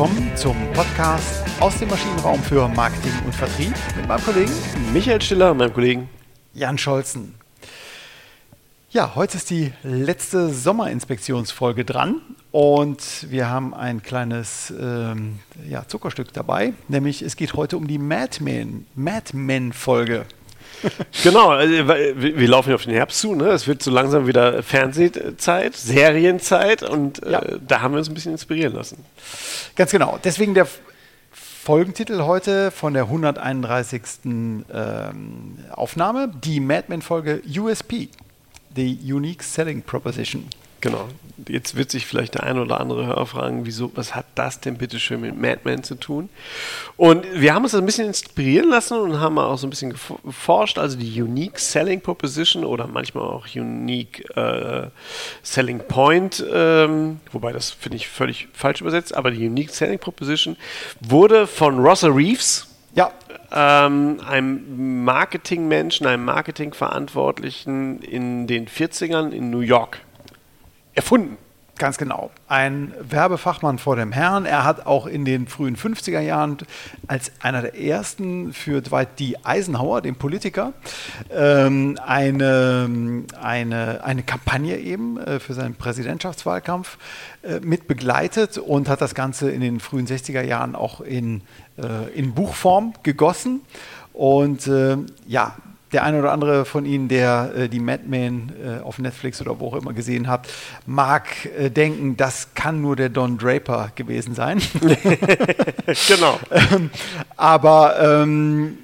willkommen zum Podcast aus dem Maschinenraum für Marketing und Vertrieb mit meinem Kollegen Michael Stiller und meinem Kollegen Jan Scholzen. Ja, heute ist die letzte Sommerinspektionsfolge dran und wir haben ein kleines ähm, ja, Zuckerstück dabei, nämlich es geht heute um die Madman, Madman-Folge. genau, also, wir laufen ja auf den Herbst zu, ne? Es wird so langsam wieder Fernsehzeit, Serienzeit und äh, ja. da haben wir uns ein bisschen inspirieren lassen. Ganz genau. Deswegen der Folgentitel heute von der 131. Ähm, Aufnahme, die Madman-Folge USP, the Unique Selling Proposition. Genau. Jetzt wird sich vielleicht der eine oder andere Hörer fragen, wieso, was hat das denn bitte schön mit Madman zu tun? Und wir haben uns ein bisschen inspirieren lassen und haben auch so ein bisschen geforscht, also die Unique Selling Proposition oder manchmal auch Unique äh, Selling Point, ähm, wobei das finde ich völlig falsch übersetzt, aber die Unique Selling Proposition wurde von Rossa Reeves, ja. Ähm, einem Marketingmenschen, einem Marketingverantwortlichen in den 40ern in New York erfunden. Ganz genau. Ein Werbefachmann vor dem Herrn. Er hat auch in den frühen 50er Jahren als einer der ersten für Dwight D. Eisenhower, den Politiker, ähm, eine, eine, eine Kampagne eben äh, für seinen Präsidentschaftswahlkampf äh, mit begleitet und hat das Ganze in den frühen 60er Jahren auch in, äh, in Buchform gegossen. Und ja, der eine oder andere von Ihnen, der äh, die Mad Men äh, auf Netflix oder wo auch immer gesehen hat, mag äh, denken, das kann nur der Don Draper gewesen sein. genau. ähm, aber ähm,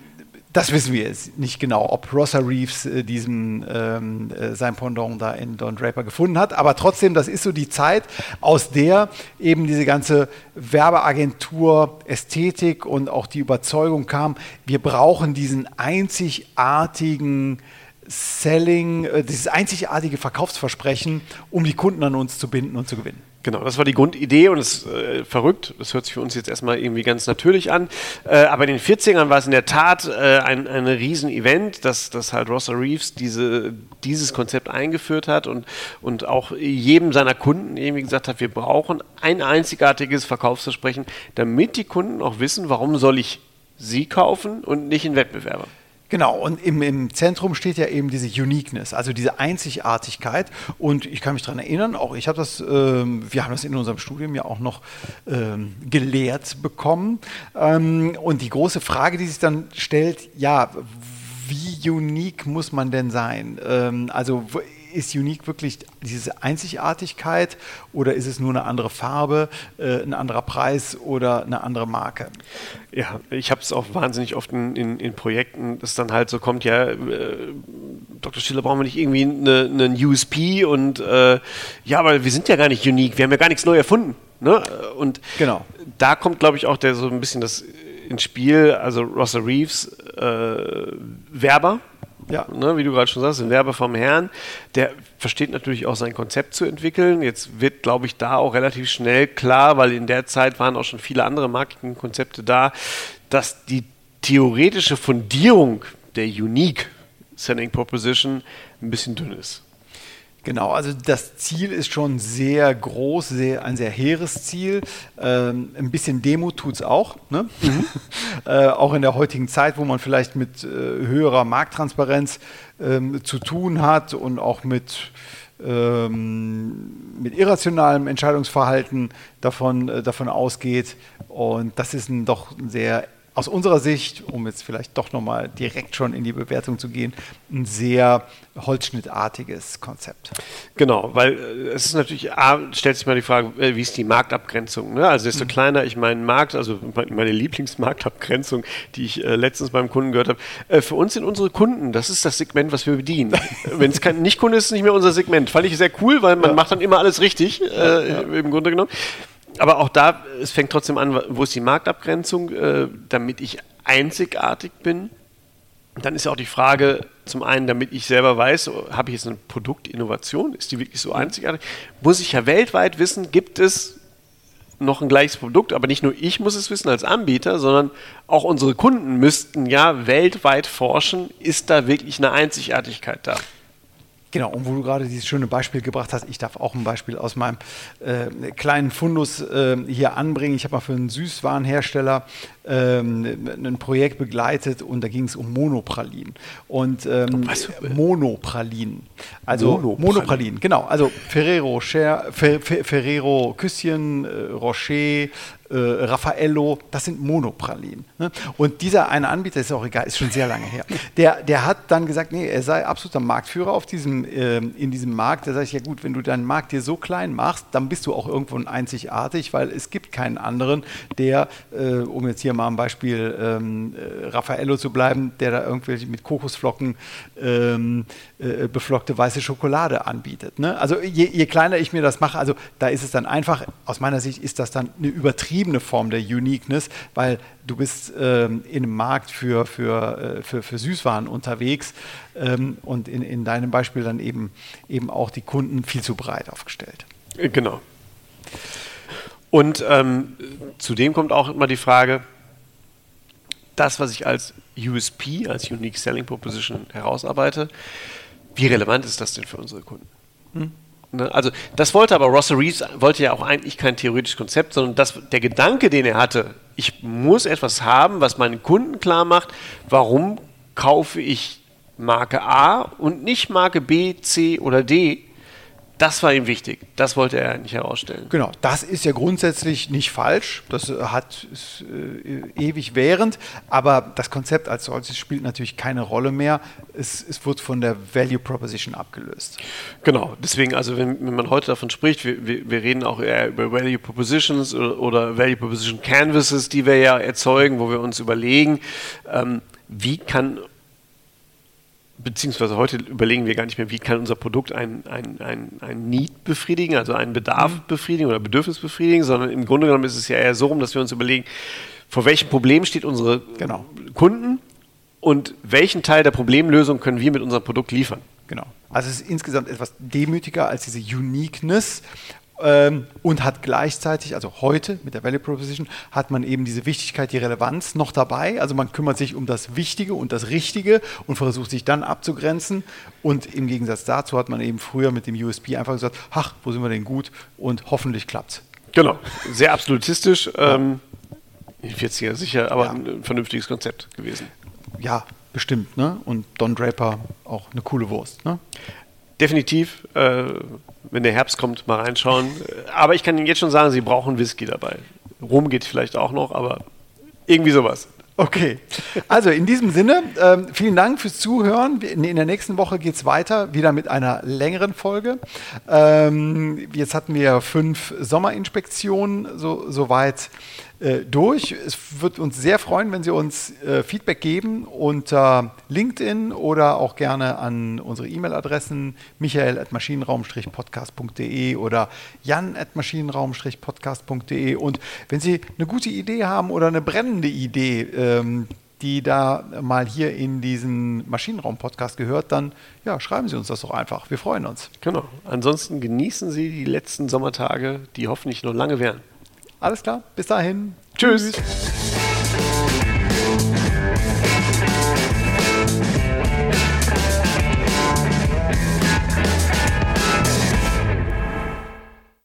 das wissen wir jetzt nicht genau, ob Rossa Reeves äh, diesen, ähm, äh, sein Pendant da in Don Draper gefunden hat. Aber trotzdem, das ist so die Zeit, aus der eben diese ganze Werbeagentur, Ästhetik und auch die Überzeugung kam, wir brauchen diesen einzigartigen Selling, äh, dieses einzigartige Verkaufsversprechen, um die Kunden an uns zu binden und zu gewinnen. Genau, das war die Grundidee und es ist äh, verrückt. Das hört sich für uns jetzt erstmal irgendwie ganz natürlich an. Äh, aber in den 40ern war es in der Tat äh, ein, ein Riesen-Event, dass, dass halt Rossa Reeves diese, dieses Konzept eingeführt hat und, und auch jedem seiner Kunden irgendwie gesagt hat, wir brauchen ein einzigartiges Verkaufsversprechen, damit die Kunden auch wissen, warum soll ich sie kaufen und nicht einen Wettbewerber. Genau, und im, im, Zentrum steht ja eben diese Uniqueness, also diese Einzigartigkeit. Und ich kann mich daran erinnern, auch ich habe das, ähm, wir haben das in unserem Studium ja auch noch ähm, gelehrt bekommen. Ähm, und die große Frage, die sich dann stellt, ja, wie unique muss man denn sein? Ähm, also ist Unique wirklich diese Einzigartigkeit oder ist es nur eine andere Farbe, äh, ein anderer Preis oder eine andere Marke? Ja, ich habe es auch wahnsinnig oft in, in, in, Projekten, dass dann halt so kommt, ja, äh, Dr. Stiller, brauchen wir nicht irgendwie einen eine USP und äh, ja, weil wir sind ja gar nicht unique, wir haben ja gar nichts neu erfunden. Ne? Und genau. da kommt, glaube ich, auch der so ein bisschen das ins Spiel, also Rossa Reeves, äh, Werber, ja. Ne, wie du gerade schon sagst, ein Werber vom Herrn, der versteht natürlich auch sein Konzept zu entwickeln. Jetzt wird, glaube ich, da auch relativ schnell klar, weil in der Zeit waren auch schon viele andere Marketingkonzepte da, dass die theoretische Fundierung der Unique Selling Proposition ein bisschen dünn ist. Genau, also das Ziel ist schon sehr groß, sehr, ein sehr hehres Ziel. Ähm, ein bisschen Demo tut es auch. Ne? Mhm. äh, auch in der heutigen Zeit, wo man vielleicht mit äh, höherer Markttransparenz ähm, zu tun hat und auch mit, ähm, mit irrationalem Entscheidungsverhalten davon, äh, davon ausgeht. Und das ist ein doch ein sehr aus unserer Sicht, um jetzt vielleicht doch nochmal direkt schon in die Bewertung zu gehen, ein sehr holzschnittartiges Konzept. Genau, weil äh, es ist natürlich, A, stellt sich mal die Frage, äh, wie ist die Marktabgrenzung? Ne? Also desto mhm. kleiner ich meinen Markt, also meine Lieblingsmarktabgrenzung, die ich äh, letztens beim Kunden gehört habe, äh, für uns sind unsere Kunden, das ist das Segment, was wir bedienen. Wenn es kein Nicht-Kunde ist, ist es nicht mehr unser Segment. Fand ich sehr cool, weil man ja. macht dann immer alles richtig, äh, ja, ja. im Grunde genommen aber auch da, es fängt trotzdem an, wo ist die Marktabgrenzung, äh, damit ich einzigartig bin. Dann ist ja auch die Frage, zum einen, damit ich selber weiß, habe ich jetzt eine Produktinnovation, ist die wirklich so einzigartig? Muss ich ja weltweit wissen, gibt es noch ein gleiches Produkt, aber nicht nur ich muss es wissen als Anbieter, sondern auch unsere Kunden müssten ja weltweit forschen, ist da wirklich eine Einzigartigkeit da? Genau, und wo du gerade dieses schöne Beispiel gebracht hast, ich darf auch ein Beispiel aus meinem äh, kleinen Fundus äh, hier anbringen. Ich habe mal für einen Süßwarenhersteller ähm, ein Projekt begleitet und da ging es um Monopralin. Und ähm, Monopralin. Also Monopralin. Monopralin, genau. Also Ferrero, Cher, Fer, Fer, Ferrero Küsschen, äh, Rocher, äh, Raffaello, das sind Monopralinen. Ne? Und dieser eine Anbieter, ist auch egal, ist schon sehr lange her, der, der hat dann gesagt, nee, er sei absoluter Marktführer auf diesem, äh, in diesem Markt. Da sage ich, ja gut, wenn du deinen Markt dir so klein machst, dann bist du auch irgendwo einzigartig, weil es gibt keinen anderen, der, äh, um jetzt hier mal am Beispiel ähm, äh, Raffaello zu bleiben, der da irgendwelche mit Kokosflocken ähm, äh, beflockte weiße Schokolade anbietet. Ne? Also je, je kleiner ich mir das mache, also da ist es dann einfach, aus meiner Sicht ist das dann eine übertriebene Form der Uniqueness, weil du bist ähm, in einem Markt für, für, äh, für, für Süßwaren unterwegs ähm, und in, in deinem Beispiel dann eben, eben auch die Kunden viel zu breit aufgestellt. Genau. Und ähm, zudem kommt auch immer die Frage, das, was ich als USP, als Unique Selling Proposition herausarbeite, wie relevant ist das denn für unsere Kunden? Hm? Ne? Also das wollte aber Russell Reeves, wollte ja auch eigentlich kein theoretisches Konzept, sondern das, der Gedanke, den er hatte, ich muss etwas haben, was meinen Kunden klar macht, warum kaufe ich Marke A und nicht Marke B, C oder D, das war ihm wichtig. Das wollte er nicht herausstellen. Genau, das ist ja grundsätzlich nicht falsch. Das äh, hat ist, äh, ewig während, aber das Konzept als solches spielt natürlich keine Rolle mehr. Es, es wird von der Value Proposition abgelöst. Genau, deswegen, also wenn, wenn man heute davon spricht, wir, wir, wir, reden auch eher über Value Propositions oder, oder, Value Proposition Canvases, die wir ja erzeugen, wo wir uns überlegen, ähm, wie kann beziehungsweise heute überlegen wir gar nicht mehr, wie kann unser Produkt ein, ein, ein, ein Need befriedigen, also einen Bedarf mhm. befriedigen oder Bedürfnis befriedigen, sondern im Grunde genommen ist es ja eher so rum, dass wir uns überlegen, vor welchem Problem steht unsere genau. Kunden und welchen Teil der Problemlösung können wir mit unserem Produkt liefern. Genau. Also es ist insgesamt etwas demütiger als diese Uniqueness ähm, und hat gleichzeitig, also heute mit der Value Proposition, hat man eben diese Wichtigkeit, die Relevanz noch dabei. Also man kümmert sich um das Wichtige und das Richtige und versucht sich dann abzugrenzen. Und im Gegensatz dazu hat man eben früher mit dem USP einfach gesagt, ach, wo sind wir denn gut und hoffentlich klappt's. Genau, sehr absolutistisch. Ähm, ich jetzt hier sicher, aber ja. ein vernünftiges Konzept gewesen. Ja, bestimmt. Ne? Und Don Draper auch eine coole Wurst. Ne? Definitiv. Äh, wenn der Herbst kommt, mal reinschauen. Aber ich kann Ihnen jetzt schon sagen, Sie brauchen Whisky dabei. Rum geht vielleicht auch noch, aber irgendwie sowas. Okay, also in diesem Sinne, ähm, vielen Dank fürs Zuhören. In, der nächsten Woche geht es weiter, wieder mit einer längeren Folge. Ähm, jetzt hatten wir fünf Sommerinspektionen so, soweit äh, durch. Es wird uns sehr freuen, wenn Sie uns äh, Feedback geben unter LinkedIn oder auch gerne an unsere E-Mail-Adressen michael.maschinenraum-podcast.de oder jan.maschinenraum-podcast.de. Und wenn Sie eine gute Idee haben oder eine brennende Idee, ähm, die da mal hier in diesen Maschinenraum-Podcast gehört, dann ja, schreiben Sie uns das doch einfach. Wir freuen uns. Genau. Ansonsten genießen Sie die letzten Sommertage, die hoffentlich noch lange werden. Alles klar, bis dahin. Tschüss. Tschüss.